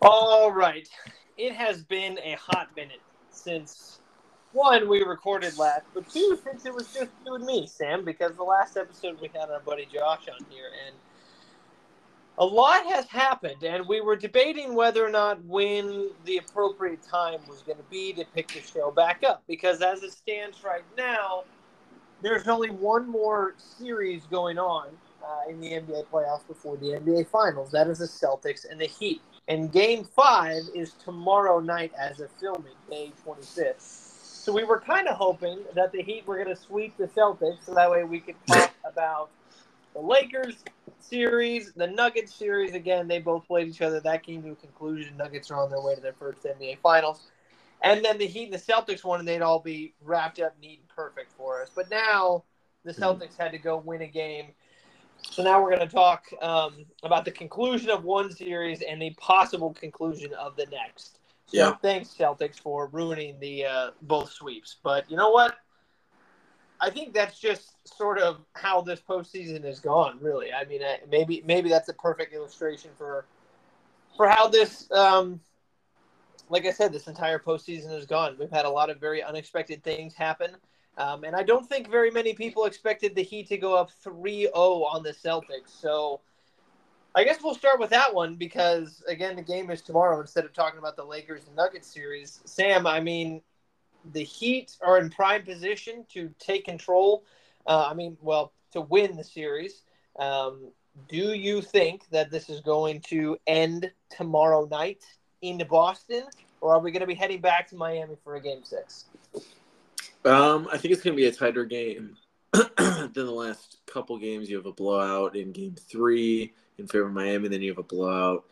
All right. It has been a hot minute since one we recorded last, but two since it was just you and me, Sam, because the last episode we had our buddy Josh on here, and a lot has happened, and we were debating whether or not when the appropriate time was going to be to pick the show back up. Because as it stands right now, there's only one more series going on uh, in the NBA playoffs before the NBA Finals. That is the Celtics and the Heat. And Game Five is tomorrow night as of filming, May 25th. So we were kind of hoping that the Heat were going to sweep the Celtics, so that way we could talk about the Lakers series, the Nuggets series. Again, they both played each other. That came to a conclusion. Nuggets are on their way to their first NBA Finals. And then the Heat and the Celtics won, and they'd all be wrapped up neat and perfect for us. But now the hmm. Celtics had to go win a game. So now we're going to talk um, about the conclusion of one series and the possible conclusion of the next. So Yeah. thanks, Celtics, for ruining the uh, both sweeps. But you know what? I think that's just sort of how this postseason has gone. Really, I mean, uh, maybe maybe that's a perfect illustration for for how this, um, like I said, this entire postseason has gone. We've had a lot of very unexpected things happen, um, and I don't think very many people expected the Heat to go up 3-0 on the Celtics. So. I guess we'll start with that one because again, the game is tomorrow instead of talking about the Lakers and Nuggets series. Sam, I mean, the Heat are in prime position to take control. Uh, I mean, well, to win the series. Um, do you think that this is going to end tomorrow night in Boston, or are we going to be heading back to Miami for a game six? Um, I think it's going to be a tighter game than the last couple games. You have a blowout in game three in favor of Miami, then you have a blowout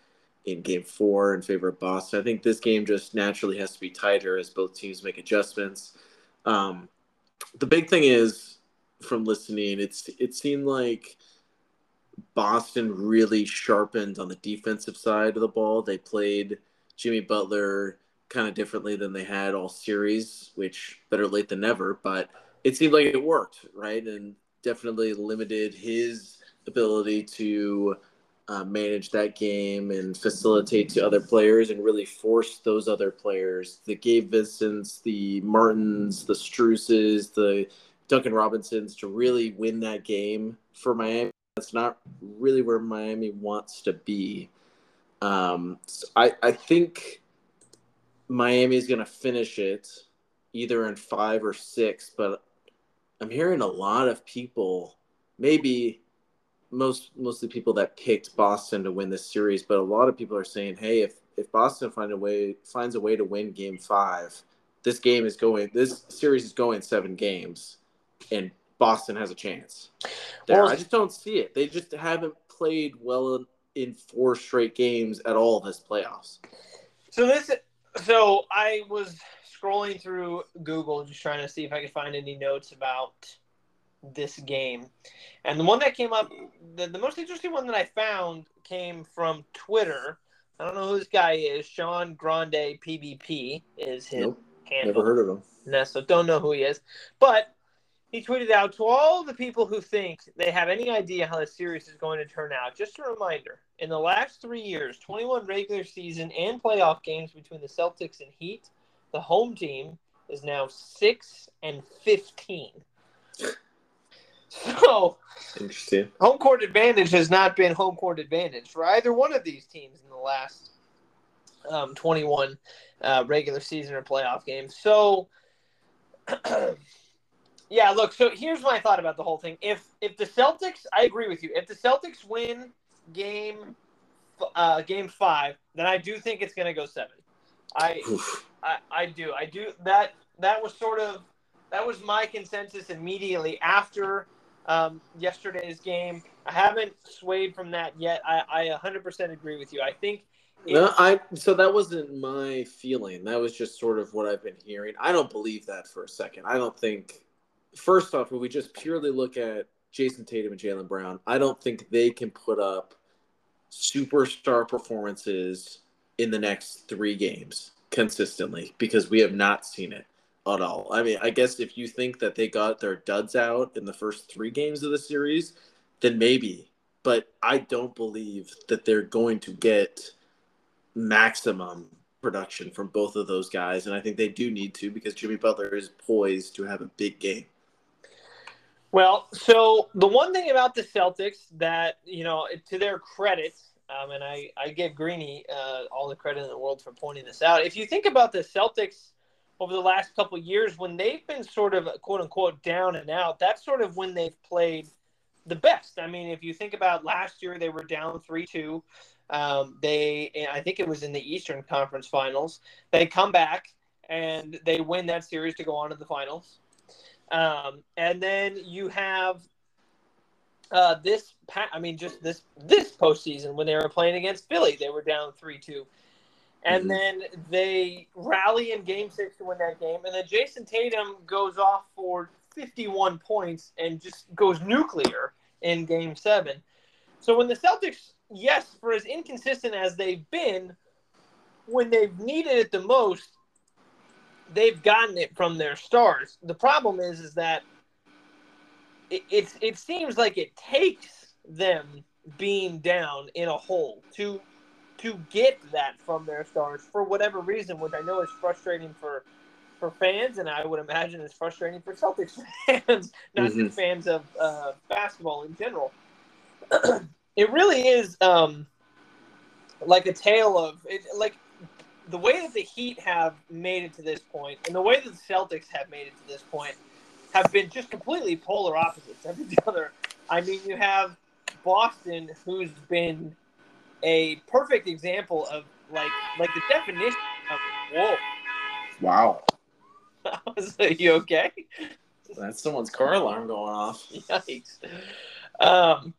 in game four in favor of Boston. I think this game just naturally has to be tighter as both teams make adjustments. Um, the big thing is from listening, it's it seemed like Boston really sharpened on the defensive side of the ball. They played Jimmy Butler kind of differently than they had all series, which better late than never, but it seemed like it worked, right? And definitely limited his ability to uh, manage that game and facilitate to other players and really force those other players, the Gabe Vincents, the Martins, the Struses, the Duncan Robinsons, to really win that game for Miami. That's not really where Miami wants to be. Um, so I, I think Miami is going to finish it either in five or six, but I'm hearing a lot of people, maybe most mostly people that picked Boston to win this series, but a lot of people are saying, hey, if if Boston find a way finds a way to win Game Five, this game is going. This series is going seven games, and Boston has a chance. There, Well- I just don't see it. They just haven't played well in, in four straight games at all this playoffs. So this, so I was scrolling through Google just trying to see if I could find any notes about this game, and the one that came up, the, the most interesting one that I found came from Twitter. I don't know who this guy is. Sean Grande PBP is his Nope, handle. never heard of him. No, so don't know who he is. But he tweeted out to all the people who think they have any idea how the series is going to turn out. Just a reminder: in the last three years, 21 regular season and playoff games between the Celtics and Heat, the home team is now six and 15. So Interesting. home court advantage has not been home court advantage for either one of these teams in the last um, 21 uh, regular season or playoff games. So, yeah, look. So here's my thought about the whole thing. If if the Celtics, I agree with you. If the Celtics win game uh, game five, then I do think it's going to go seven. I I, I do. I do that. That was sort of that was my consensus immediately after um, yesterday's game. I haven't swayed from that yet. I, I 100% agree with you. I think No, I so that wasn't my feeling. That was just sort of what I've been hearing. I don't believe that for a second. I don't think. First off, if we just purely look at Jayson Tatum and Jaylen Brown, I don't think they can put up superstar performances in the next three games consistently because we have not seen it at all. I mean, I guess if you think that they got their duds out in the first three games of the series, then maybe. But I don't believe that they're going to get maximum production from both of those guys, and I think they do need to because Jimmy Butler is poised to have a big game. Well, so the one thing about the Celtics that you know, to their credit, um, and I I give Greeny uh, all the credit in the world for pointing this out. If you think about the Celtics over the last couple years, when they've been sort of quote unquote down and out, that's sort of when they've played the best. I mean, if you think about last year, they were down three two. Um, they, I think it was in the Eastern Conference Finals. They come back and they win that series to go on to the finals. Um, and then you have uh, this. I mean, just this this postseason when they were playing against Philly, they were down three two, and mm-hmm. then they rally in Game Six to win that game, and then Jayson Tatum goes off for fifty one points and just goes nuclear in Game Seven. So when the Celtics yes, for as inconsistent as they've been, when they've needed it the most, they've gotten it from their stars. The problem is, is that it, it's it seems like it takes them being down in a hole to to get that from their stars for whatever reason, which I know is frustrating for for fans, and I would imagine is frustrating for Celtics fans, not mm-hmm. just fans of uh, basketball in general. it really is um, like a tale of it, like the way that the Heat have made it to this point, and the way that the Celtics have made it to this point, have been just completely polar opposites every other. I mean, you have Boston, who's been a perfect example of like like the definition of wolf. Wow. Are you okay? That's someone's car alarm going off. Yikes. Um,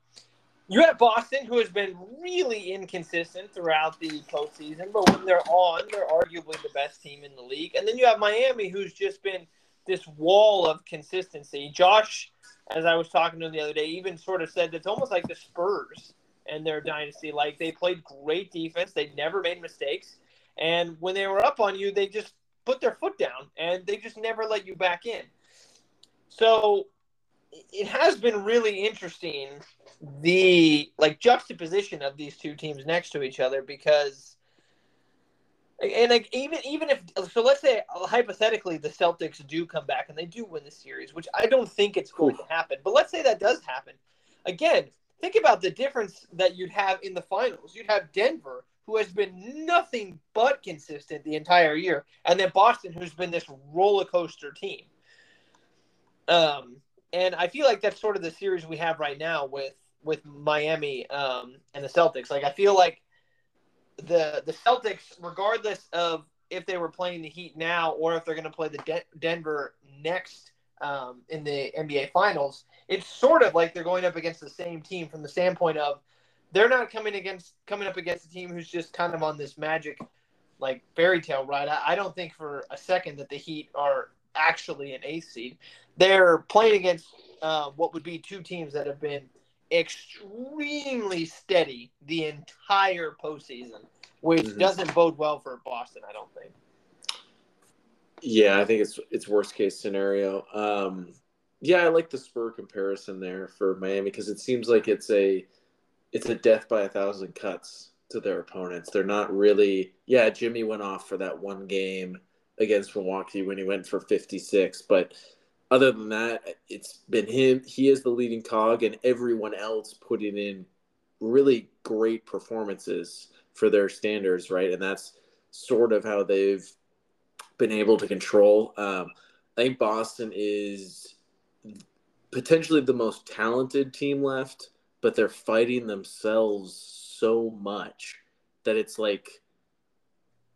you have Boston, who has been really inconsistent throughout the postseason, but when they're on, they're arguably the best team in the league. And then you have Miami, who's just been this wall of consistency. Josh, as I was talking to him the other day, even sort of said it's almost like the Spurs and their dynasty. Like they played great defense, they never made mistakes, and when they were up on you, they just put their foot down and they just never let you back in. So it has been really interesting the like juxtaposition of these two teams next to each other because and like even even if so let's say hypothetically the Celtics do come back and they do win the series which I don't think it's going to happen but let's say that does happen. Again think about the difference that you'd have in the finals. You'd have Denver who has been nothing but consistent the entire year and then Boston who's been this roller coaster team. Um and I feel like that's sort of the series we have right now with with Miami um, and the Celtics. Like I feel like the the Celtics, regardless of if they were playing the Heat now or if they're going to play the De- Denver next um, in the NBA Finals, it's sort of like they're going up against the same team from the standpoint of they're not coming against coming up against a team who's just kind of on this magic like fairy tale ride. I, I don't think for a second that the Heat are actually an eighth seed. They're playing against uh, what would be two teams that have been extremely steady the entire postseason, which mm-hmm. doesn't bode well for Boston, I don't think. Yeah, I think it's it's worst case scenario. Um, yeah, I like the Spur comparison there for Miami because it seems like it's a it's a death by a thousand cuts to their opponents. They're not really. Yeah, Jimmy went off for that one game against Milwaukee when he went for 56. But other than that, it's been him. He is the leading cog, and everyone else putting in really great performances for their standards, right? And that's sort of how they've been able to control. Um, I think Boston is potentially the most talented team left, but they're fighting themselves so much that it's like.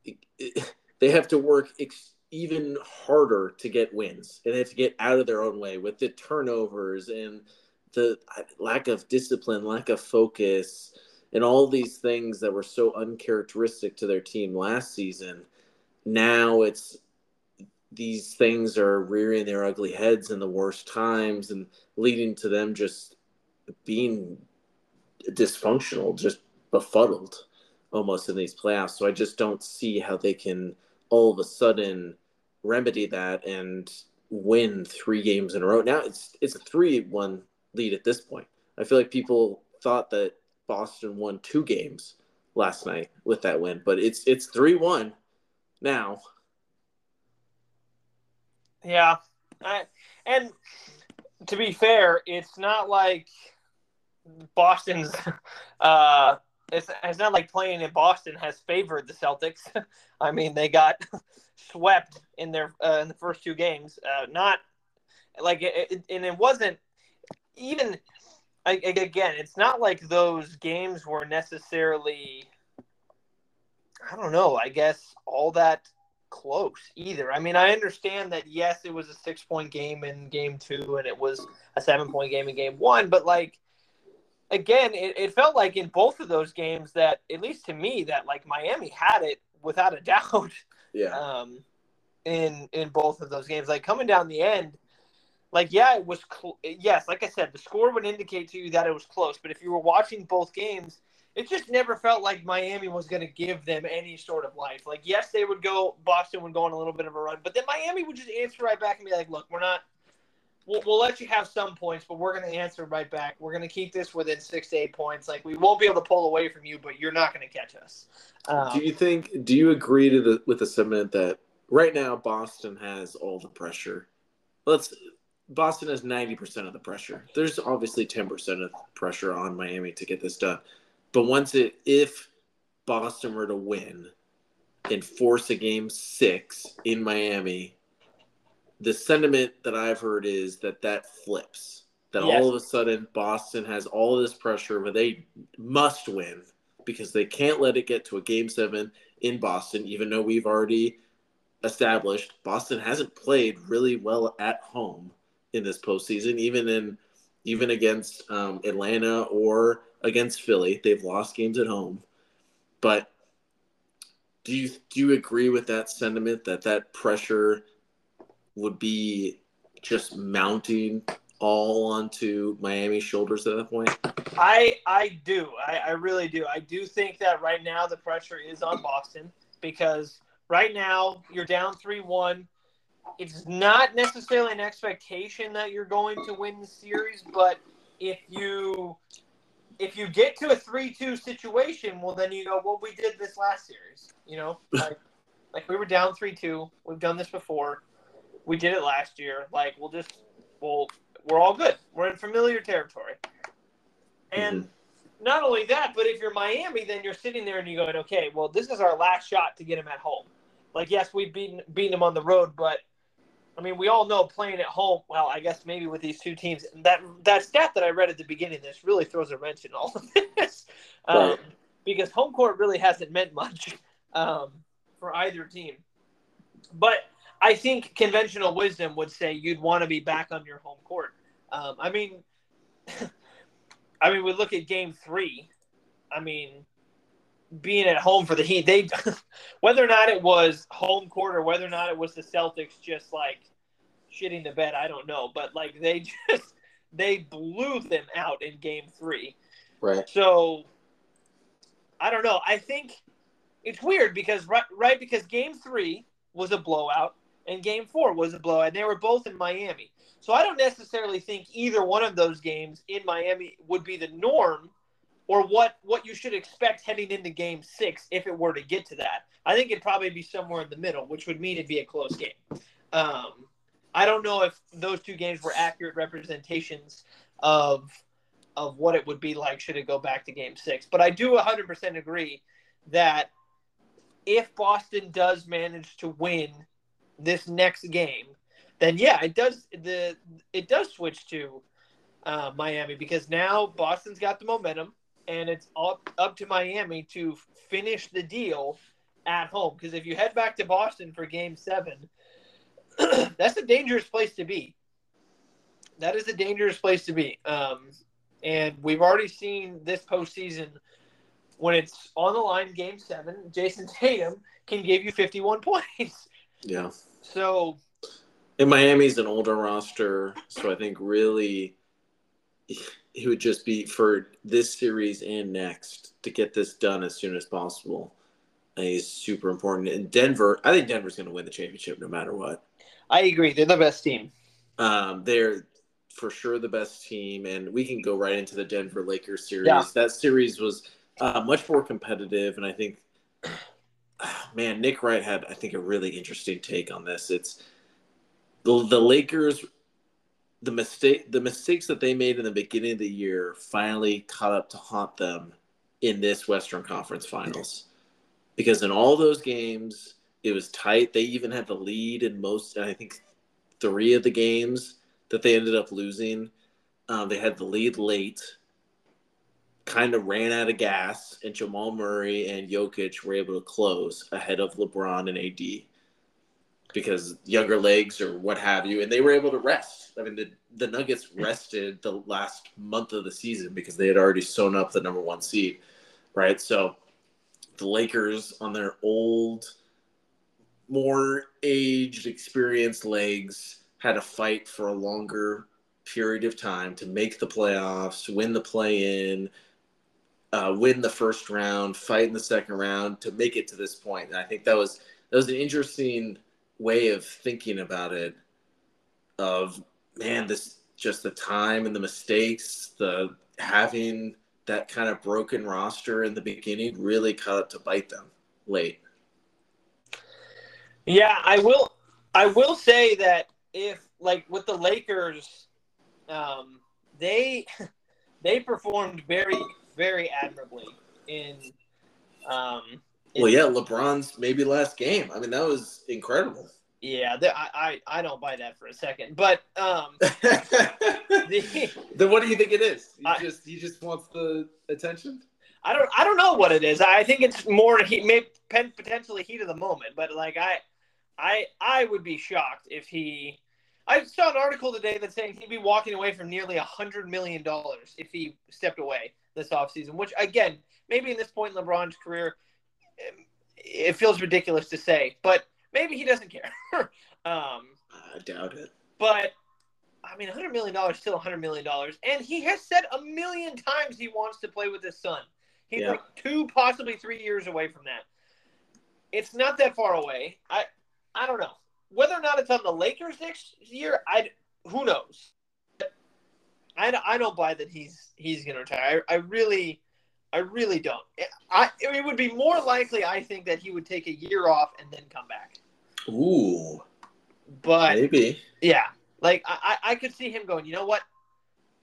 It, it, they have to work ex- even harder to get wins and they have to get out of their own way with the turnovers and the lack of discipline, lack of focus, and all these things that were so uncharacteristic to their team last season. Now it's these things are rearing their ugly heads in the worst times and leading to them just being dysfunctional, just befuddled almost in these playoffs. So I just don't see how they can all of a sudden remedy that and win three games in a row. Now it's it's a three one lead at this point. I feel like people thought that Boston won two games last night with that win. But it's it's three one now. Yeah, I, and to be fair, it's not like Boston's. Uh, it's, it's not like playing in Boston has favored the Celtics. I mean, they got swept in their uh, in the first two games. Uh, not like it, it, and it wasn't even again. It's not like those games were necessarily. I don't know. I guess all that close either. I mean, I understand that yes, it was a six point game in game two, and it was a seven point game in game one, but like again, it, it felt like in both of those games that, at least to me, that like Miami had it without a doubt. Yeah. Um, in in both of those games, like coming down the end, like yeah, it was cl- yes, like I said, the score would indicate to you that it was close. But if you were watching both games, it just never felt like Miami was going to give them any sort of life. Like yes, they would go, Boston would go on a little bit of a run, but then Miami would just answer right back and be like, "Look, we're not." We'll, we'll let you have some points, but we're going to answer right back. We're going to keep this within six to eight points. Like we won't be able to pull away from you, but you're not going to catch us. Um, do you think? Do you agree to the with the sentiment that right now Boston has all the pressure? Let's. Boston has ninety percent of the pressure. There's obviously ten percent of pressure on Miami to get this done, but once it if Boston were to win and force a game six in Miami, the sentiment that I've heard is that that flips. That yes. all of a sudden Boston has all this pressure, but they must win because they can't let it get to a game seven in Boston, even though we've already established Boston hasn't played really well at home in this postseason, even in even against um, Atlanta or against Philly. They've lost games at home, but do you do you agree with that sentiment that that pressure would be just mounting all onto Miami's shoulders at that point? I I do. I, I really do. I do think that right now the pressure is on Boston because right now you're down three one. It's not necessarily an expectation that you're going to win the series, but if you if you get to a three two situation, well then you go, well we did this last series. You know, like, like we were down three two. We've done this before we did it last year. Like we'll just we'll we're all good. We're in familiar territory. And mm-hmm. not only that, but if you're Miami, then you're sitting there and you're going, okay, well, this is our last shot to get him at home. Like, yes, we've beaten beaten him on the road, but I mean, we all know playing at home. Well, I guess maybe with these two teams, that that stat that I read at the beginning this really throws a wrench in all of this, um, right. because home court really hasn't meant much um, for either team. But I think conventional wisdom would say you'd want to be back on your home court. Um, I mean, I mean, we look at Game Three. I mean, being at home for the Heat, they whether or not it was home court or whether or not it was the Celtics just like shitting the bed, I don't know. But like they just they blew them out in Game Three. Right. So I don't know. I think it's weird because right, right because Game Three was a blowout and game four was a blowout. And they were both in Miami. So I don't necessarily think either one of those games in Miami would be the norm or what, what you should expect heading into game six if it were to get to that. I think it'd probably be somewhere in the middle, which would mean it'd be a close game. Um, I don't know if those two games were accurate representations of of what it would be like should it go back to game six. But I do 100% agree that if Boston does manage to win this next game, then yeah, it does the it does switch to uh, Miami because now Boston's got the momentum, and it's up up to Miami to finish the deal at home. Because if you head back to Boston for Game Seven, that's a dangerous place to be. That is a dangerous place to be. Um, and we've already seen this postseason when it's on the line, Game Seven, Jayson Tatum can give you 51 points. Yeah. So, and Miami's an older roster, so I think really it would just be for this series and next to get this done as soon as possible. Is super important. And Denver, I think Denver's going to win the championship no matter what. I agree. They're the best team. Um, they're for sure the best team, and we can go right into the Denver Lakers series. Yeah. That series was uh, much more competitive, and I think, man, Nick Wright had I think a really interesting take on this. It's the the Lakers, the mistake the mistakes that they made in the beginning of the year finally caught up to haunt them in this Western Conference Finals, because in all those games it was tight. They even had the lead in most, I think, three of the games that they ended up losing. Um, they had the lead late, kind of ran out of gas, and Jamal Murray and Jokic were able to close ahead of LeBron and AD because younger legs or what have you, and they were able to rest. I mean, the, the Nuggets rested the last month of the season because they had already sewn up the number one seed, right? So the Lakers on their old – more aged, experienced legs had to fight for a longer period of time to make the playoffs, win the play in, uh, win the first round, fight in the second round to make it to this point. And I think that was that was an interesting way of thinking about it. Of man, this just the time and the mistakes, the having that kind of broken roster in the beginning really caught up to bite them late. Yeah, I will. I will say that if like with the Lakers, um, they they performed very very admirably in. Um, in, well, yeah, LeBron's maybe last game. I mean, that was incredible. Yeah, the, I, I I don't buy that for a second, but um, the, then what do you think it is? He I, just he just wants the attention. I don't I don't know what it is. I think it's more he may potentially heat of the moment, but like I I I would be shocked if he. I saw an article today that's saying he'd be walking away from nearly a hundred million dollars if he stepped away this offseason, which again, maybe in this point in LeBron's career, it feels ridiculous to say, but maybe he doesn't care. um, I doubt it. But I mean, $100 million is still $100 million. And he has said a million times he wants to play with his son. He's yeah. like two, possibly three years away from that. It's not that far away. I, I don't know whether or not it's on the Lakers next year. I who knows. I, I don't buy that he's he's going to retire. I, I really I really don't. I it would be more likely I think that he would take a year off and then come back. Ooh. But maybe. Yeah. Like I, I could see him going, you know what?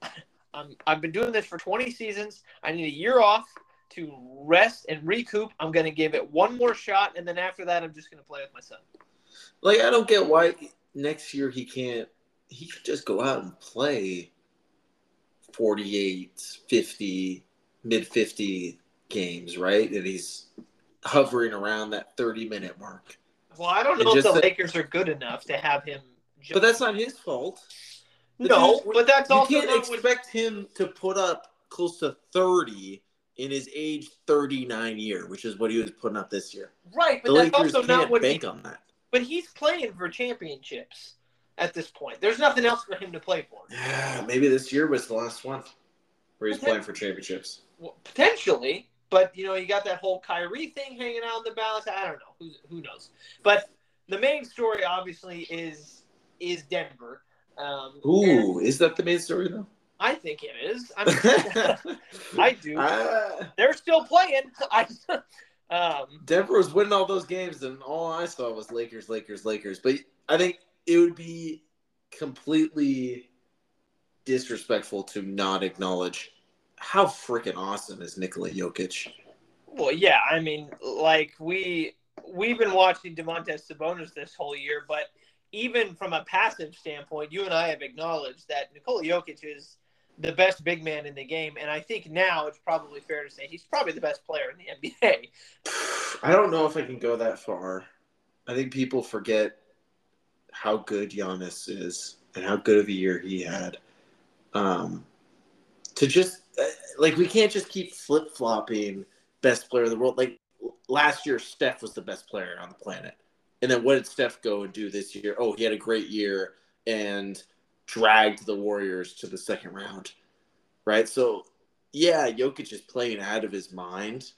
I'm, I've been doing this for 20 seasons. I need a year off to rest and recoup. I'm going to give it one more shot, and then after that, I'm just going to play with my son. Like I don't get why next year he can't. He could just go out and play 48, 50, mid 50 games, right? And he's hovering around that 30 minute mark. Well, I don't know if the say, Lakers are good enough to have him. Just... But that's not his fault. no, but that's you also can't expect him to put up close to 30 in his age 39 year, which is what he was putting up this year. Right, but the Lakers can't bank he... on that. But he's playing for championships at this point. There's nothing else for him to play for. Yeah, maybe this year was the last one where he's playing for championships. Well, potentially, but you know, you got that whole Kyrie thing hanging out in the balance. I don't know. Who's, who knows? But the main story, obviously, is is Denver. Um, Ooh, is that the main story though? I think it is. I, mean, I do. Uh, They're still playing. I, um, Denver was winning all those games, and all I saw was Lakers, Lakers, Lakers. But I think it would be completely disrespectful to not acknowledge how freaking awesome is Nikola Jokic. Well, yeah, I mean, like we we've been watching Domantas Sabonis this whole year, but even from a passive standpoint, you and I have acknowledged that Nikola Jokic is the best big man in the game, and I think now it's probably fair to say he's probably the best player in the NBA. I don't know if I can go that far. I think people forget how good Giannis is and how good of a year he had. Um, to just uh, like we can't just keep flip flopping best player of the world. Like last year, Steph was the best player on the planet, and then what did Steph go and do this year? Oh, he had a great year and dragged the Warriors to the second round, right? So, yeah, Jokic is playing out of his mind.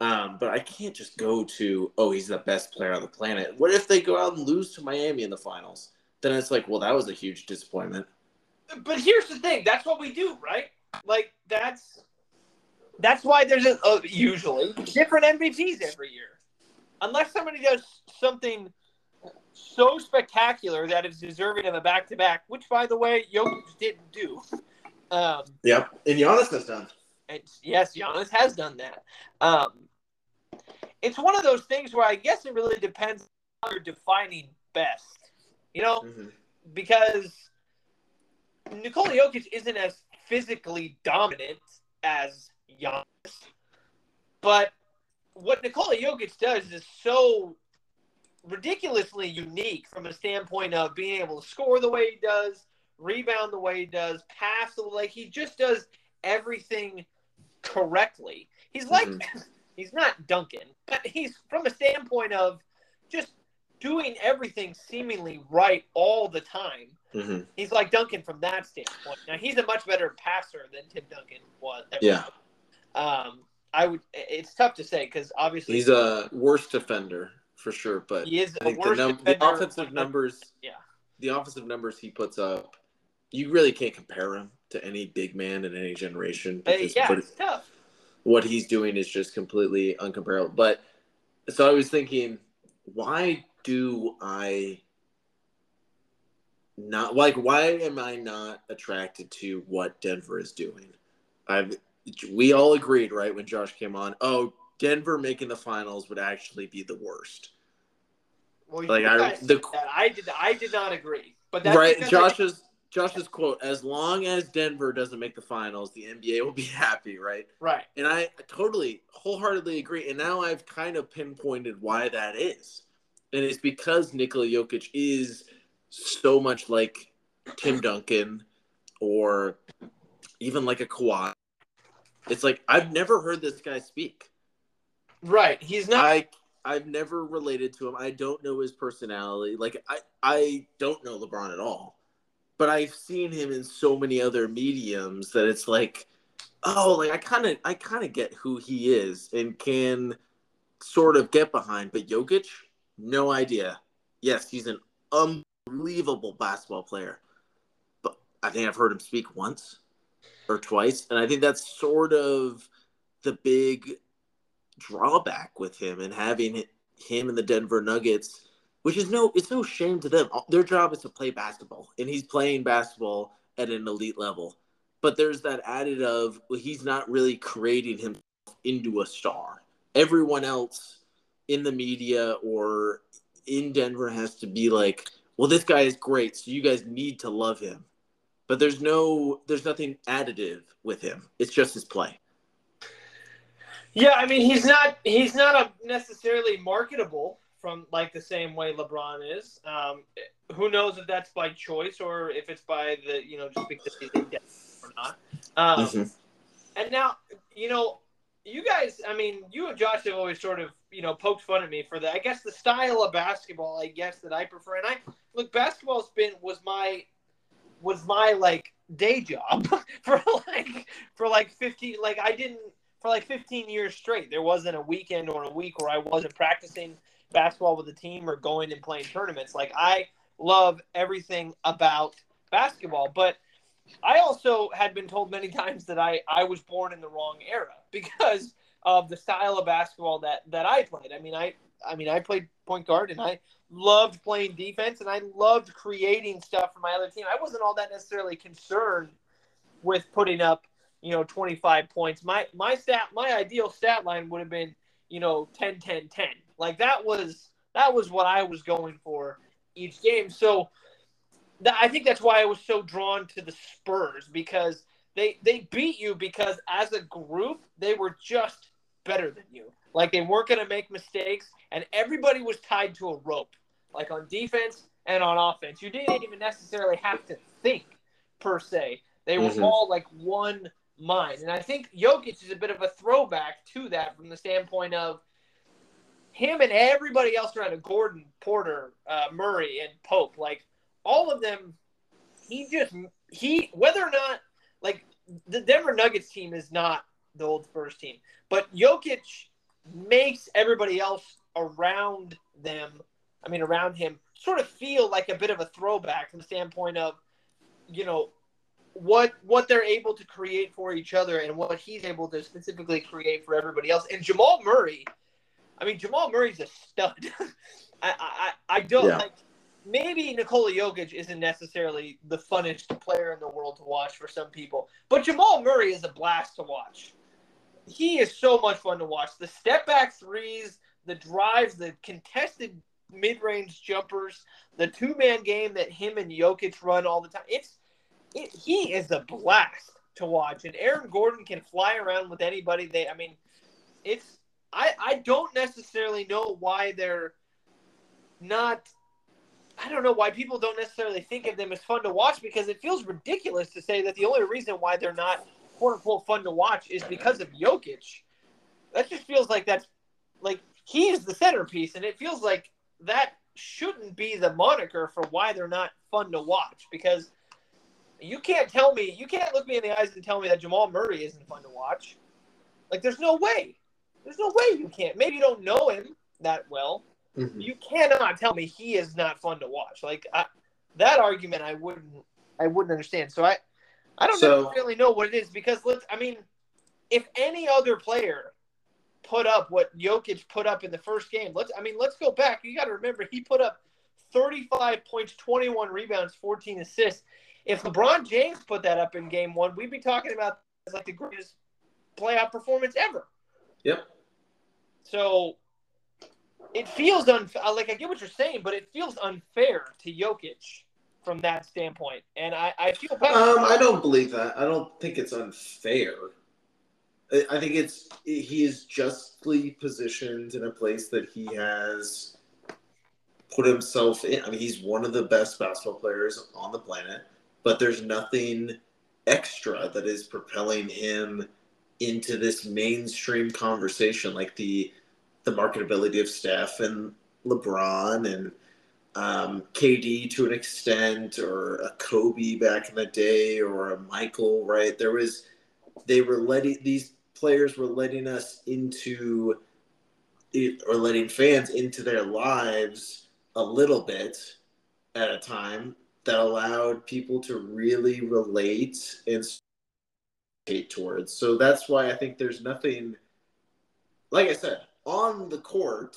Um, but I can't just go to, oh, he's the best player on the planet. What if they go out and lose to Miami in the finals? Then it's like, well, that was a huge disappointment. But here's the thing that's what we do, right? Like, that's That's why there's a, uh, usually different MVPs every year, unless somebody does something so spectacular that is deserving of a back to back. Which, by the way, Jokic didn't do. Um, Yep, and Giannis has done. And yes, Giannis has done that. Um, it's one of those things where I guess it really depends on how you're defining best. You know, Mhm. because Nikola Jokic isn't as physically dominant as Giannis, but what Nikola Jokic does is so ridiculously unique from a standpoint of being able to score the way he does, rebound the way he does, pass the like he just does everything correctly. He's like he's not Duncan, but he's from a standpoint of just doing everything seemingly right all the time. Mhm. He's like Duncan from that standpoint. Now he's a much better passer than Tim Duncan was. Yeah. Um, I would. It's tough to say because obviously He's a worse defender for sure, but he is I a think the, num- the offensive numbers, Yeah. the offensive numbers he puts up, you really can't compare him to any big man in any generation. Uh, because yeah, what- it's tough. what he's doing is just completely uncomparable. But so I was thinking, why do I not like? Why am I not attracted to what Denver is doing? I've we all agreed right when Josh came on. Oh, Denver making the finals would actually be the worst. Well, Like, I- the- I did. I did not agree. But that's right, because Josh's Josh's quote: "As long as Denver doesn't make the finals, the NBA will be happy." Right. Right. And I totally, wholeheartedly agree. And now I've kind of pinpointed why that is. And it's because Nikola Jokic is so much like Tim Duncan or even like a Kawhi. It's like I've never heard this guy speak. Right. He's not. I I've never related to him. I don't know his personality. Like I I don't know LeBron at all. But I've seen him in so many other mediums that it's like oh, like I kind of I kind of get who he is and can sort of get behind, but Jokic, no idea. Yes, he's an unbelievable basketball player. But I think I've heard him speak once or twice, and I think that's sort of the big drawback with him and having him and the Denver Nuggets, which is no, it's no shame to them. Their job is to play basketball, and he's playing basketball at an elite level. But there's that added of well, he's not really creating himself into a star. Everyone else in the media or in Denver has to be like, well, this guy is great, so you guys need to love him. But there's no, there's nothing additive with him. It's just his play. Yeah, I mean he's not he's not a necessarily marketable from like the same way LeBron is. Um, who knows if that's by choice or if it's by the you know just because he's debt or not. Um, Mhm. And now you know you guys. I mean you and Josh have always sort of you know poked fun at me for that. I guess the style of basketball I guess that I prefer. And I look basketball's been was my was my like day job for like for like 15 like I didn't for like 15 years straight. There wasn't a weekend or a week where I wasn't practicing basketball with the team or going and playing tournaments. Like I love everything about basketball, but I also had been told many times that I I was born in the wrong era because of the style of basketball that that I played. I mean, I I mean, I played point guard and I loved playing defense and I loved creating stuff for my other team. I wasn't all that necessarily concerned with putting up you know 25 points my my stat my ideal stat line would have been you know 10 10 10 like that was that was what i was going for each game so that, i think that's why i was so drawn to the spurs because they they beat you because as a group they were just better than you like they weren't going to make mistakes and everybody was tied to a rope like on defense and on offense you didn't even necessarily have to think per se they were Mhm. all like one mind. And I think Jokic is a bit of a throwback to that from the standpoint of him and everybody else around him, Gordon, Porter, uh, Murray, and Pope. Like all of them, he just he whether or not like the Denver Nuggets team is not the old first team, but Jokic makes everybody else around them, I mean around him, sort of feel like a bit of a throwback from the standpoint of, you know, what what they're able to create for each other and what he's able to specifically create for everybody else. And Jamal Murray, I mean Jamal Murray's a stud. I, I I don't Yeah. like maybe Nikola Jokic isn't necessarily the funnest player in the world to watch for some people, but Jamal Murray is a blast to watch. He is so much fun to watch. The step back threes, the drives, the contested mid range jumpers, the two man game that him and Jokic run all the time. It's it, he is a blast to watch, and Aaron Gordon can fly around with anybody. They, I mean, it's I I don't necessarily know why they're not. I don't know why people don't necessarily think of them as fun to watch because it feels ridiculous to say that the only reason why they're not quote unquote fun to watch is because of Jokic. That just feels like that's like he is the centerpiece, and it feels like that shouldn't be the moniker for why they're not fun to watch because you can't tell me you can't look me in the eyes and tell me that Jamal Murray isn't fun to watch. Like there's no way. There's no way you can't. Maybe you don't know him that well. Mhm. You cannot tell me he is not fun to watch. Like I, that argument I wouldn't I wouldn't understand. So I I don't So- necessarily know what it is because let's I mean if any other player put up what Jokic put up in the first game, let's I mean let's go back. You got to remember he put up 35 points, 21 rebounds, 14 assists. If LeBron James put that up in game 1, we'd be talking about like the greatest playoff performance ever. Yep. So it feels unfair. Like I get what you're saying, but it feels unfair to Jokic from that standpoint. And I, I feel bad. Um, I don't believe that. I don't think it's unfair. I I think it's he is justly positioned in a place that he has put himself in. I mean, he's one of the best basketball players on the planet, but there's nothing extra that is propelling him into this mainstream conversation, like the the marketability of Steph and LeBron and um, KD to an extent, or a Kobe back in the day, or a Michael. Right? There was they were letting these players were letting us into or letting fans into their lives a little bit at a time that allowed people to really relate and towards. So that's why I think there's nothing, like I said, on the court,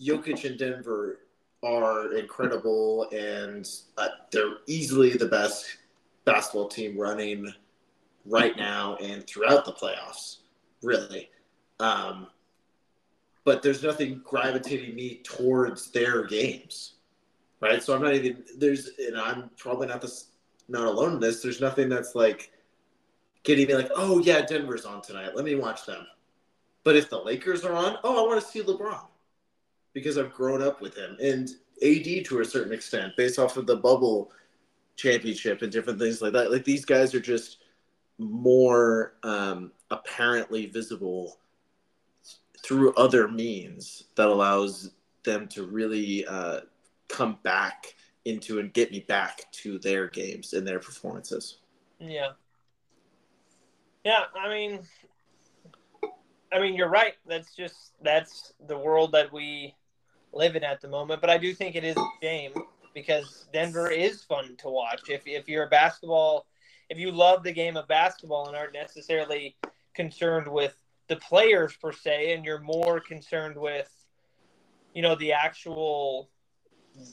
Jokic and Denver are incredible and uh, they're easily the best basketball team running right now and throughout the playoffs, really. Um, but there's nothing gravitating me towards their games, right? So I'm not even there's, and I'm probably not this not alone in this. There's nothing that's like getting me like, oh yeah, Denver's on tonight. Let me watch them. But if the Lakers are on, oh, I want to see LeBron because I've grown up with him and AD to a certain extent based off of the bubble championship and different things like that. Like these guys are just more um, apparently visible through other means that allows them to really uh, come back into and get me back to their games and their performances. Yeah. Yeah, I mean I mean you're right. That's just that's the world that we live in at the moment. But I do think it is a shame because Denver is fun to watch. If if you're a basketball if you love the game of basketball and aren't necessarily concerned with the players per se and you're more concerned with you know the actual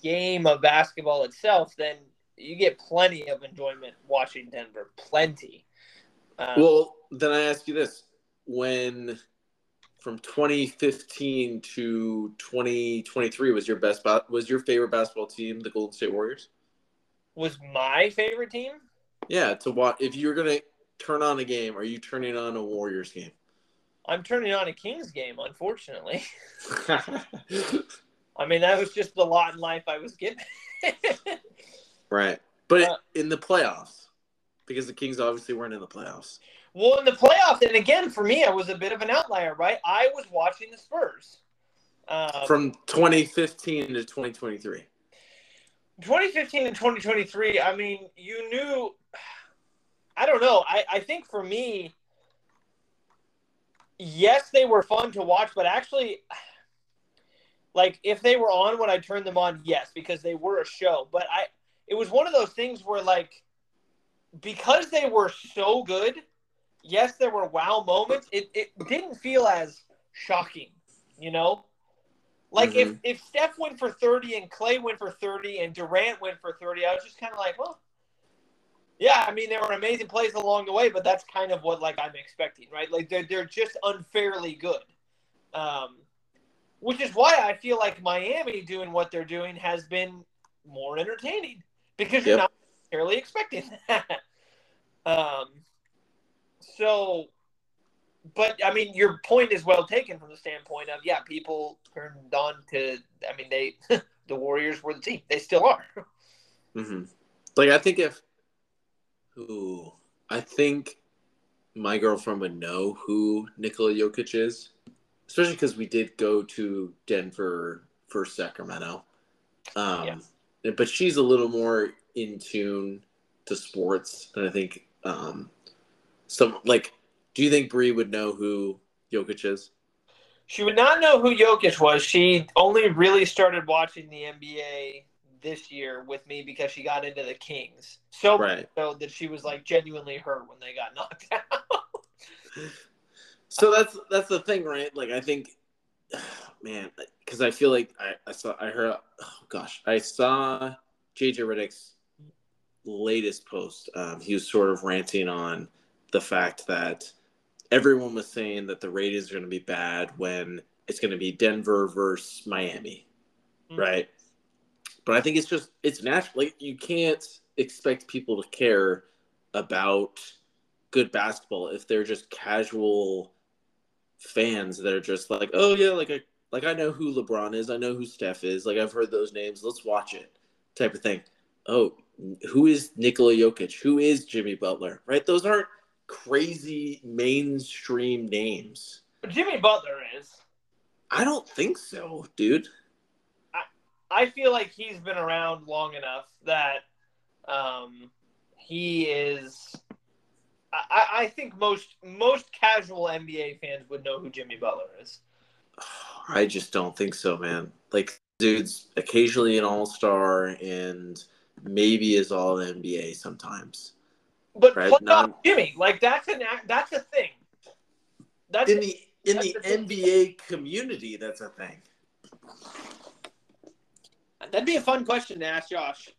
game of basketball itself, then you get plenty of enjoyment watching Denver. Plenty. Um, Well, then I ask you this: when from 2015 to 2023 was your best was your favorite basketball team the Golden State Warriors? was my favorite team. Yeah, to watch if you're gonna turn on a game, are you turning on a Warriors game? I'm turning on a Kings game, unfortunately. I mean, that was just the lot in life I was given. right, but Uh, in the playoffs, because the Kings obviously weren't in the playoffs. well, in the playoffs, and again, for me, I was a bit of an outlier, right? I was watching the Spurs. Uh, From 2015 to 2023. 2015 and 2023, I mean, you knew. I don't know. I, I think for me, yes, they were fun to watch, but actually, like if they were on when I turned them on, yes, because they were a show. But I, it was one of those things where like because they were so good, yes, there were wow moments. It, it didn't feel as shocking, you know? Like Mhm. if, if Steph went for 30 and Clay went for 30 and Durant went for 30, I was just kind of like, well, yeah, I mean, there were amazing plays along the way, but that's kind of what like I'm expecting, right? Like they're, they're just unfairly good. Um, which is why I feel like Miami doing what they're doing has been more entertaining because you're not necessarily expecting that. um, so, but I mean, your point is well taken from the standpoint of yeah, people turned on to. I mean, they the Warriors were the team. They still are. hmm Like I think if who I think my girlfriend would know who Nikola Jokic is, especially because we did go to Denver for Sacramento. Um, but she's a little more in tune to sports, and I think um, some like. Do you think Bree would know who Jokic is? She would not know who Jokic was. She only really started watching the NBA this year with me because she got into the Kings. So much Right. so that she was like genuinely hurt when they got knocked out. So that's that's the thing, right? Like I think, man, because I feel like I, I saw I heard oh gosh I saw JJ Redick's latest post. Um, he was sort of ranting on the fact that everyone was saying that the ratings are going to be bad when it's going to be Denver versus Miami, Mhm. right? But I think it's just it's natural. Like you can't expect people to care about good basketball if they're just casual fans that are just like, oh yeah, like I like I know who LeBron is, I know who Steph is, like I've heard those names, let's watch it, type of thing. Oh, who is Nikola Jokic? Who is Jimmy Butler? Right? Those aren't crazy mainstream names. But Jimmy Butler is. I don't think so, dude. I feel like he's been around long enough that um, he is. I, I think most most casual NBA fans would know who Jimmy Butler is. I just don't think so, man. Like, dude's occasionally an all star and maybe is all NBA sometimes. But Right, playoff not- Jimmy, like that's an that's a thing. That's In the in the That's thing. NBA community, that's a thing. That'd be a fun question to ask Josh.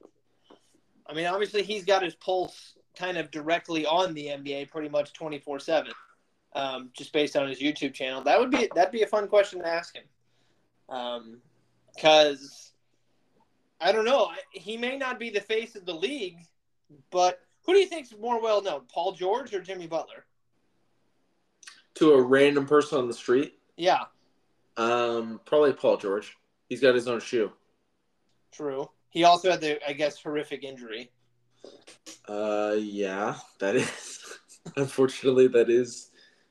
I mean, obviously he's got his pulse kind of directly on the NBA, pretty much twenty four seven, um, just based on his YouTube channel. That would be that'd be a fun question to ask him, um, because I don't know. He may not be the face of the league, but who do you think's more well known, Paul George or Jimmy Butler? To a random person on the street, Yeah, um, probably Paul George. He's got his own shoe. true. He also had the, I guess, horrific injury. Uh, yeah, that is. Unfortunately, that is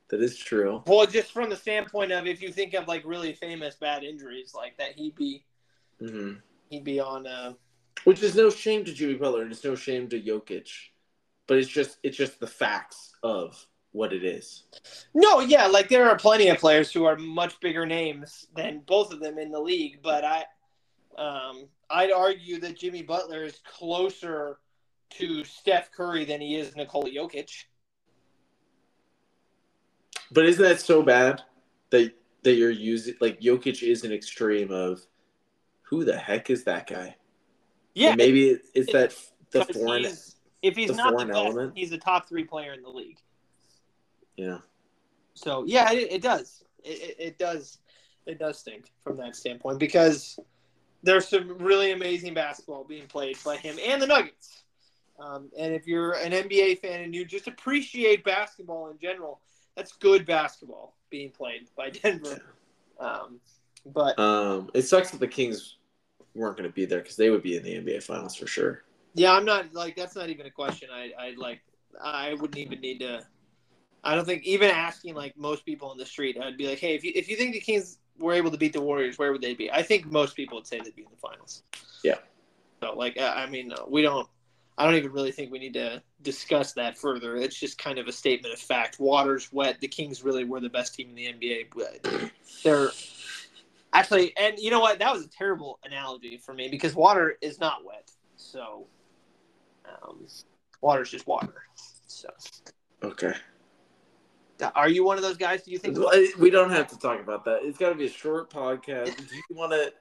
that is true. Well, just from the standpoint of if you think of like really famous bad injuries like that, he'd be hmm he'd be on. Uh, Which is no shame to Jimmy Butler, and it's no shame to Jokic, but it's just it's just the facts of what it is. no, yeah, like there are plenty of players who are much bigger names than both of them in the league, but I, um, I'd argue that Jimmy Butler is closer to Steph Curry than he is Nikola Jokic. But isn't that so bad that that you're using like Jokic is an extreme of who the heck is that guy? Yeah, And maybe it's that the foreign. he's- if he's the not the best, element. he's a top three player in the league. Yeah, So yeah, it, it does. It, it, it does. It does stink from that standpoint because there's some really amazing basketball being played by him and the Nuggets. Um, and if you're an NBA fan and you just appreciate basketball in general, that's good basketball being played by Denver. Um, but um, it sucks that the Kings weren't going to be there because they would be in the NBA Finals for sure. yeah, I'm not like that's not even a question. I I like I wouldn't even need to. I don't think even asking like most people in the street, I'd be like, hey, if you if you think the Kings were able to beat the Warriors, where would they be? I think most people would say they'd be in the finals. Yeah. So like, I mean, we don't. I don't even really think we need to discuss that further. It's just kind of a statement of fact. Water's wet. The Kings really were the best team in the NBA. But they're actually, and you know what? That was a terrible analogy for me because water is not wet. So, um, is just water. So, Okay. are you one of those guys? Do you think? We don't have to talk about that. It's got to be a short podcast. Do you want to?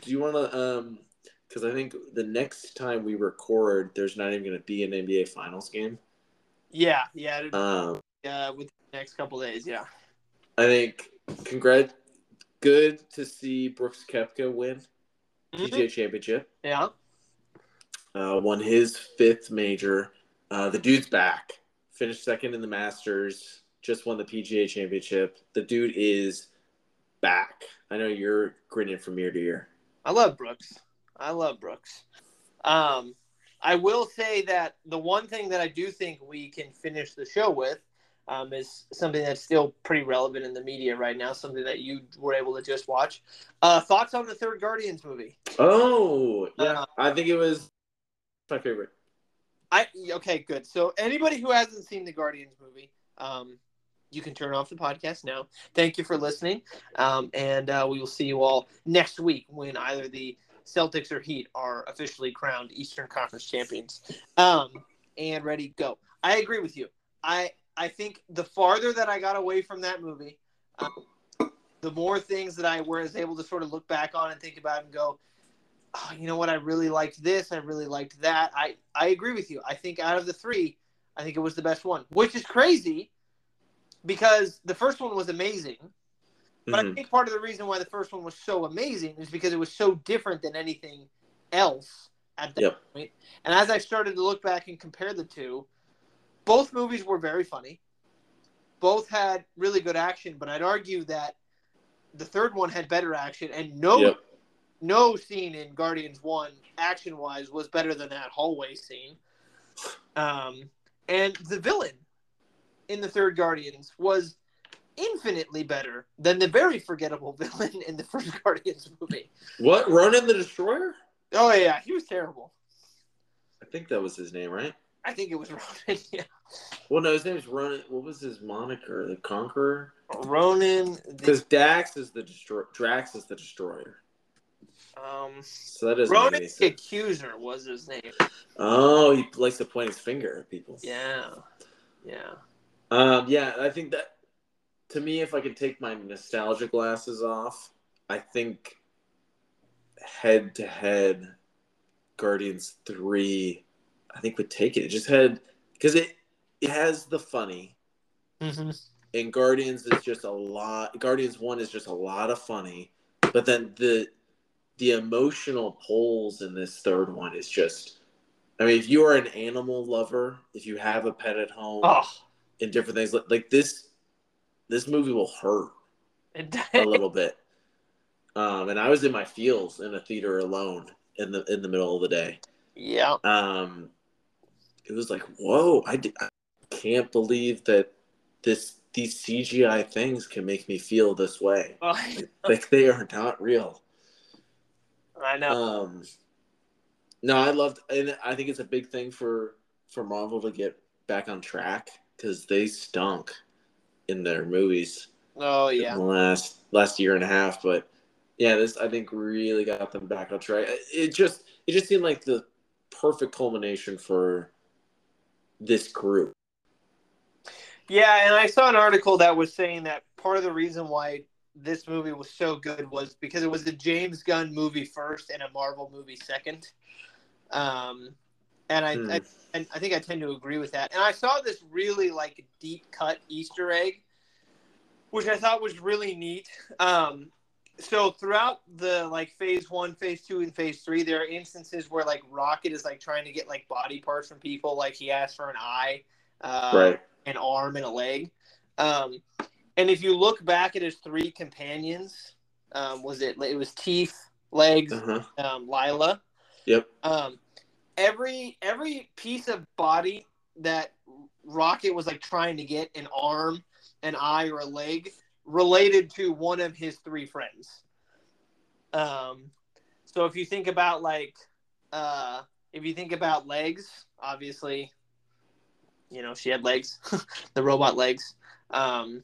Do you want to? Um, because I think the next time we record, there's not even going to be an NBA Finals game. Yeah, yeah, Um, uh, with the next couple days. Yeah. I think congrat. Good to see Brooks Koepka win Mhm. PGA Championship. Yeah. Uh, won his fifth major. Uh, the dude's back. Finished second in the Masters. Just won the PGA Championship. The dude is back. I know you're grinning from ear to ear. I love Brooks. I love Brooks. Um, I will say that the one thing that I do think we can finish the show with um, is something that's still pretty relevant in the media right now. Something that you were able to just watch. Uh, thoughts on the third Guardians movie? Oh, yeah. Uh, I think it was my favorite. I okay, good. So anybody who hasn't seen the Guardians movie, um, you can turn off the podcast now. Thank you for listening, um, and uh, we will see you all next week when either the Celtics or Heat are officially crowned Eastern Conference champions. Um, and ready go. I agree with you. I I think the farther that I got away from that movie, um, the more things that I was able to sort of look back on and think about and go, oh, you know what? I really liked this. I really liked that. I, I agree with you. I think out of the three, I think it was the best one, which is crazy because the first one was amazing. But I Mhm. think part of the reason why the first one was so amazing is because it was so different than anything else at that Yep. point. And as I started to look back and compare the two, both movies were very funny. Both had really good action, but I'd argue that the third one had better action, and no Yep. no scene in Guardians One, action wise, was better than that hallway scene. Um, and the villain in the third Guardians was infinitely better than the very forgettable villain in the first Guardians movie. What? Ronan the Destroyer? Oh yeah, he was terrible. I think that was his name, right? I think it was Ronan. Yeah, Well, no, his name's is Ronan. What was his moniker? The Conqueror? Ronan. The, Because Dax is the destroyer. Drax is the destroyer. um, So that make Ronan the sense. Accuser was his name. Oh, he likes to point his finger at people. Yeah, yeah. Um, yeah, I think that to me, if I could take my nostalgia glasses off, I think head to head Guardians three, I think would take it. It just had because it has the funny, Mm-hmm. and Guardians is just a lot. Guardians one is just a lot of funny, but then the the emotional pulls in this third one is just. I mean, if you are an animal lover, if you have a pet at home, Oh, and different things like, like this this movie will hurt a little bit um and i was in my feels in a theater alone in the in the middle of the day yeah. um it was like whoa i, did. I can't believe that this these cgi things can make me feel this way Well, like they are not real I know. um no i loved and i think it's a big thing for for marvel to get back on track because they stunk in their movies oh in yeah. the last last year and a half. But yeah, this I think really got them back on track. It just it just seemed like the perfect culmination for this group. Yeah, and I saw an article that was saying that part of the reason why this movie was so good was because it was a James Gunn movie first and a Marvel movie second. Um, and I, Hmm. I and I think I tend to agree with that. And I saw this really like deep cut Easter egg, which I thought was really neat. Um, so throughout the like phase one, phase two, and phase three, there are instances where like Rocket is like trying to get like body parts from people. Like he asked for an eye, uh, right. an arm and a leg. Um, and if you look back at his three companions, um, was it it was teeth, legs, Uh-huh. um, Lylla. Yep. Um, every every piece of body that Rocket was like trying to get an arm, an eye, or a leg related to one of his three friends. Um, so if you think about like, uh, if you think about legs, obviously, you know she had legs, the robot legs. Um,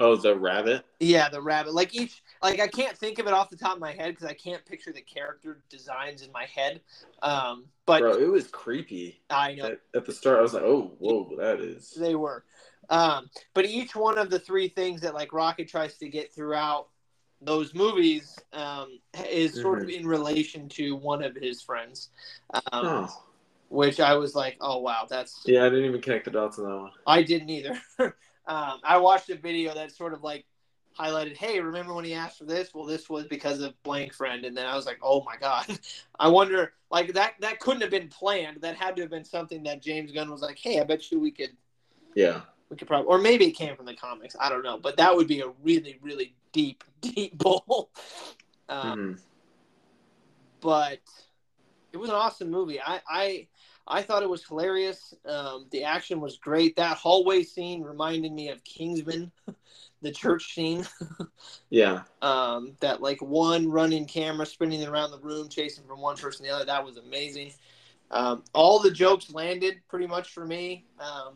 Oh, the rabbit. Yeah, the rabbit. Like each, like I can't think of it off the top of my head because I can't picture the character designs in my head. Um, but Bro, it was creepy. I know At, at the start, I was like, "Oh, whoa, that is." they were. Um, but each one of the three things that like Rocket tries to get throughout those movies um, is sort of in relation to one of his friends, um, Oh, which I was like, oh wow, that's yeah, I didn't even connect the dots on that one. I didn't either. um, I watched a video that sort of like highlighted, hey, remember when he asked for this? Well, this was because of blank friend, and then I was like, oh my god, I wonder like that that couldn't have been planned. That had to have been something that James Gunn was like, hey, I bet you we could Yeah, we could probably, or maybe it came from the comics. I don't know, but that would be a really really deep deep bowl. Um, Mhm. but it was an awesome movie. I I I thought it was hilarious. Um, the action was great. That hallway scene reminded me of Kingsman, the church scene. yeah. um, that like one running camera spinning around the room, chasing from one person to the other. That was amazing. Um, all the jokes landed pretty much for me. Um,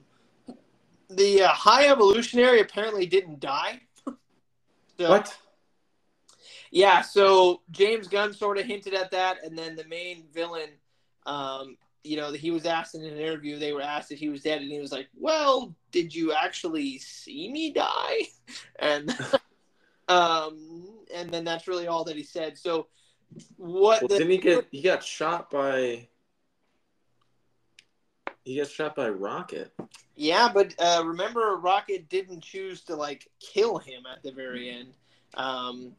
the uh, high evolutionary apparently didn't die. so, What? Yeah, so James Gunn sort of hinted at that, and then the main villain, um, you know, he was asked in an interview. They were asked if he was dead, and he was like, "Well, did you actually see me die?" And um, and then that's really all that he said. So, what? Well, the, didn't he get? He got shot by. He got shot by Rocket. Yeah, but uh, remember, Rocket didn't choose to like kill him at the very end. Um,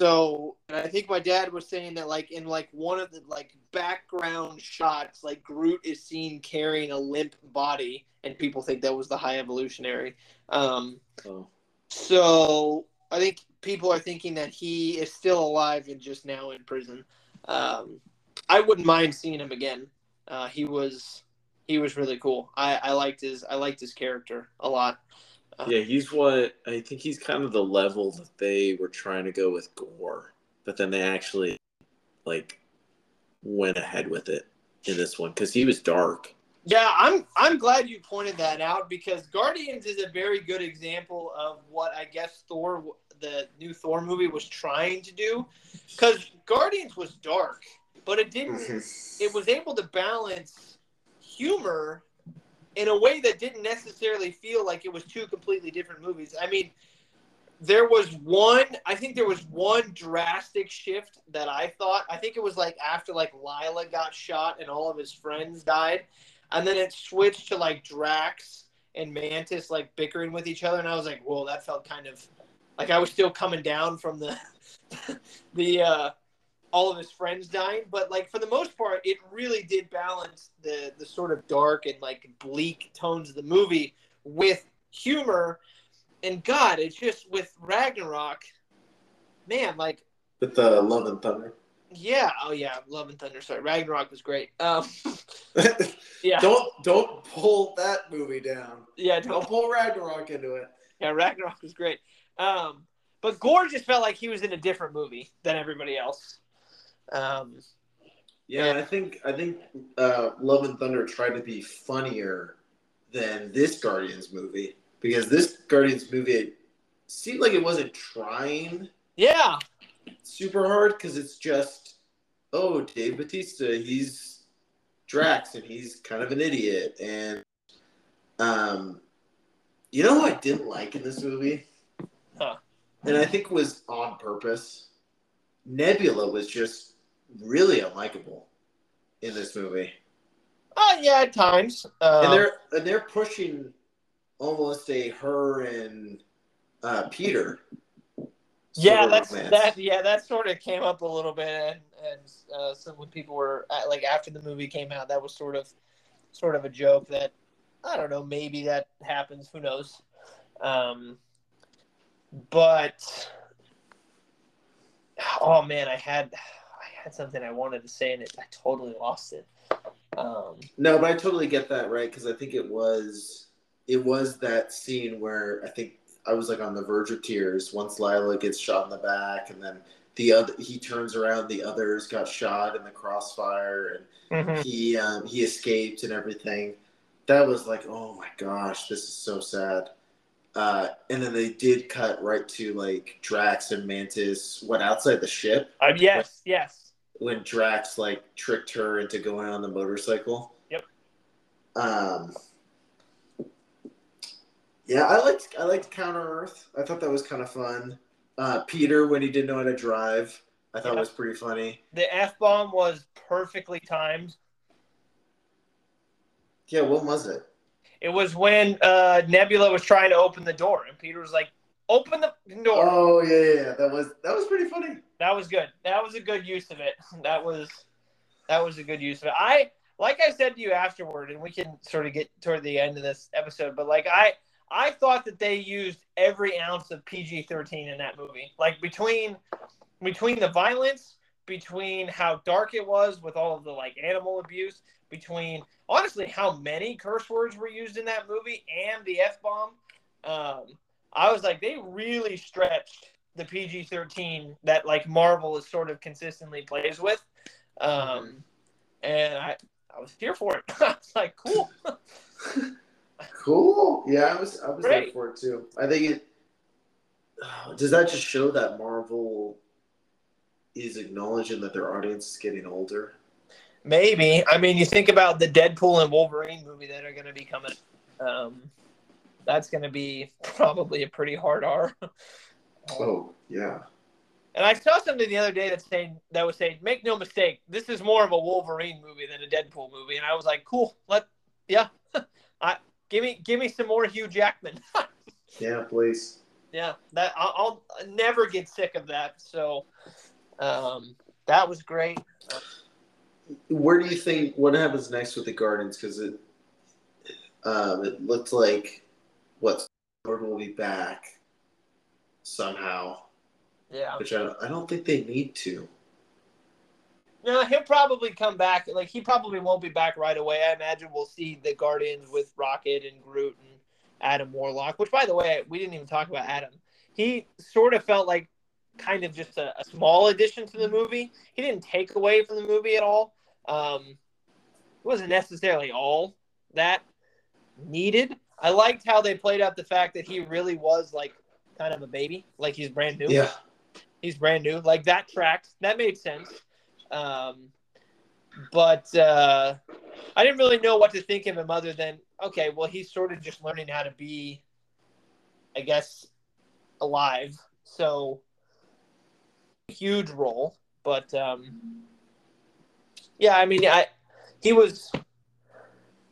so and I think my dad was saying that like in like one of the like background shots, like Groot is seen carrying a limp body, and people think that was the High Evolutionary. Um, Oh, so I think people are thinking that he is still alive and just now in prison. Um, I wouldn't mind seeing him again. Uh, he was he was really cool. I, I liked his I liked his character a lot. Yeah. He's what I think. He's kind of the level that they were trying to go with Gorr, but then they actually like went ahead with it in this one because he was dark. Yeah, I'm I'm glad you pointed that out because Guardians is a very good example of what I guess Thor the new Thor movie was trying to do cuz Guardians was dark, but it didn't mm-hmm. it was able to balance humor in a way that didn't necessarily feel like it was two completely different movies. I mean, there was one, I think there was one drastic shift that I thought. I think it was like after like Lylla got shot and all of his friends died, and then it switched to like Drax and Mantis like bickering with each other, and I was like, whoa, that felt kind of like I was still coming down from the the uh all of his friends dying, but like for the most part, it really did balance the the sort of dark and like bleak tones of the movie with humor. And God, it's just with Ragnarok, man, like With the Love and Thunder. yeah, oh yeah, Love and Thunder. Sorry, Ragnarok was great. Um, yeah, don't don't pull that movie down. yeah, Don't don't, pull Ragnarok into it. yeah, Ragnarok was great. Um, but Gorr just felt like he was in a different movie than everybody else. Um, Yeah, I think I think uh, Love and Thunder tried to be funnier than this Guardians movie because this Guardians movie seemed like it wasn't trying yeah, super hard because it's just oh Dave Bautista he's Drax and he's kind of an idiot and um you know who I didn't like in this movie? Huh. and I think it was on purpose. Nebula was just really unlikable in this movie oh yeah, at times. Um, and they're and they're pushing almost a her and uh, Peter yeah, that's romance. that. Yeah, that sort of came up a little bit, and and uh, some when people were uh, like after the movie came out, that was sort of sort of a joke that I don't know, maybe that happens. Who knows? Um, but oh man, I had had something I wanted to say, and it I totally lost it. Um, No, but I totally get that right because I think it was it was that scene where I think I was like on the verge of tears once Lylla gets shot in the back and then the other he turns around the others got shot in the crossfire and he um, he escaped and everything. That was like oh my gosh this is so sad. Uh, and then they did cut right to like Drax and Mantis went outside the ship Uh, yes, yes. When Drax like tricked her into going on the motorcycle. Yep. Um. Yeah, I liked I liked Counter Earth. I thought that was kind of fun. Uh, Peter when he didn't know how to drive, I thought Yeah. was pretty funny. The F bomb was perfectly timed. Yeah, what was it? It was when uh, Nebula was trying to open the door, and Peter was like, "Open the door." Oh yeah, yeah, that was that was pretty funny. That was good. That was a good use of it. That was that was a good use of it. I like I said to you afterward, and we can sort of get toward the end of this episode, but like I I thought that they used every ounce of PG thirteen in that movie. Like between between the violence, between how dark it was with all of the like animal abuse, between honestly how many curse words were used in that movie and the F bomb. Um, I was like, they really stretched the PG thirteen that like Marvel is sort of consistently plays with, um, and I I was here for it. I was like, cool. Cool. Yeah, I was I was there for it too. I think it does that just show that Marvel is acknowledging that their audience is getting older. Maybe. I mean, you think about the Deadpool and Wolverine movie that are going to be coming. Um, that's going to be probably a pretty hard R. Oh yeah. And I saw something the other day that saying that was saying, make no mistake, this is more of a Wolverine movie than a Deadpool movie. And I was like, cool, let yeah, I give me give me some more Hugh Jackman. Yeah, please. yeah, that I'll, I'll never get sick of that. So, um, that was great. Where do you think what happens next with the Guardians? Because it um, it looked like what Lord will be back somehow, Yeah. which I, I don't think they need to. No, he'll probably come back. Like he probably won't be back right away. I imagine we'll see the Guardians with Rocket and Groot and Adam Warlock. Which, by the way, we didn't even talk about Adam. He sort of felt like kind of just a, a small addition to the movie. He didn't take away from the movie at all. Um, it wasn't necessarily all that needed. I liked how they played out the fact that he really was like kind of a baby, like he's brand new Yeah. he's brand new. Like that tracked. That made sense. Um, but uh, I didn't really know what to think of him other than okay, well, he's sort of just learning how to be, I guess, alive. So huge role, but um, yeah, I mean, I he was.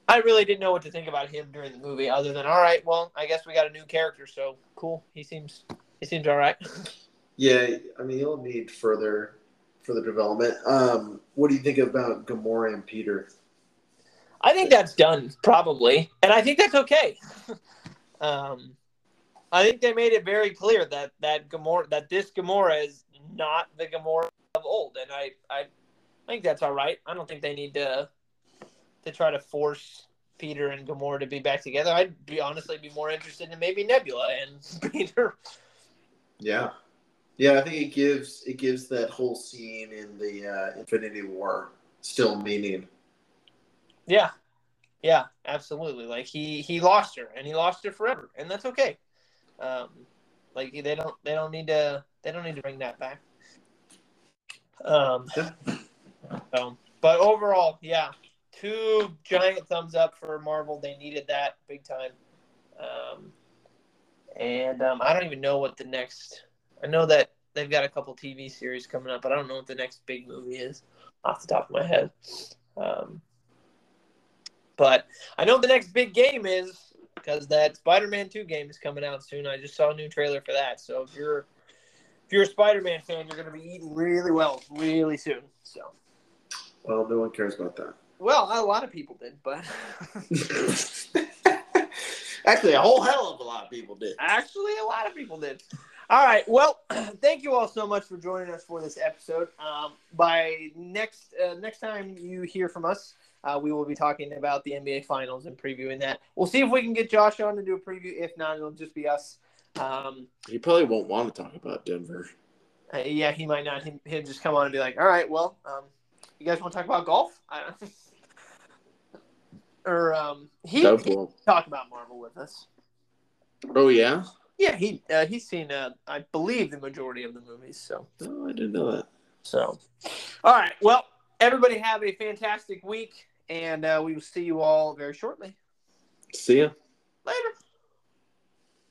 I really didn't know what to think about him during the movie, other than all right. Well, I guess we got a new character, so cool. He seems he seems all right. Yeah, I mean you'll need further further development. Um, what do you think about Gamora and Peter? I think that's done probably, and I think that's okay. um, I think they made it very clear that that Gamora that this Gamora is not the Gamora of old, and I I I think that's all right. I don't think they need to to try to force Peter and Gamora to be back together. I'd be honestly be more interested in maybe Nebula and Peter. Yeah, yeah. I think it gives it gives that whole scene in the uh, Infinity War still meaning. Yeah, yeah, absolutely. Like he he lost her, and he lost her forever, and that's okay. Um, like they don't they don't need to they don't need to bring that back. Um, Yeah. so, but overall, yeah, two giant thumbs up for Marvel. They needed that big time. Um, and um, I don't even know what the next. I know that they've got a couple TV series coming up, but I don't know what the next big movie is off the top of my head. Um, but I know the next big game is because that Spider-Man 2 game is coming out soon. I just saw a new trailer for that. So if you're if you're a Spider-Man fan, you're going to be eating really well really soon. So Well, no one cares about that. Well, a lot of people did, but Actually, a whole hell of a lot of people did. actually a lot of people did. All right. Well, thank you all so much for joining us for this episode. Um, by next uh, next time you hear from us, uh, we will be talking about the NBA Finals and previewing that. We'll see if we can get Josh on to do a preview. If not, it'll just be us. Um, You probably won't want to talk about Denver. uh, yeah, he might not. He, he'll just come on and be like, "All right, well, um, you guys want to talk about golf?" Or um, he will. talk about Marvel with us. Oh yeah. Yeah, he uh, he's seen uh, I believe the majority of the movies. So Oh, I didn't know that. so, all right. Well, everybody have a fantastic week, and uh, we will see you all very shortly. See ya. Later.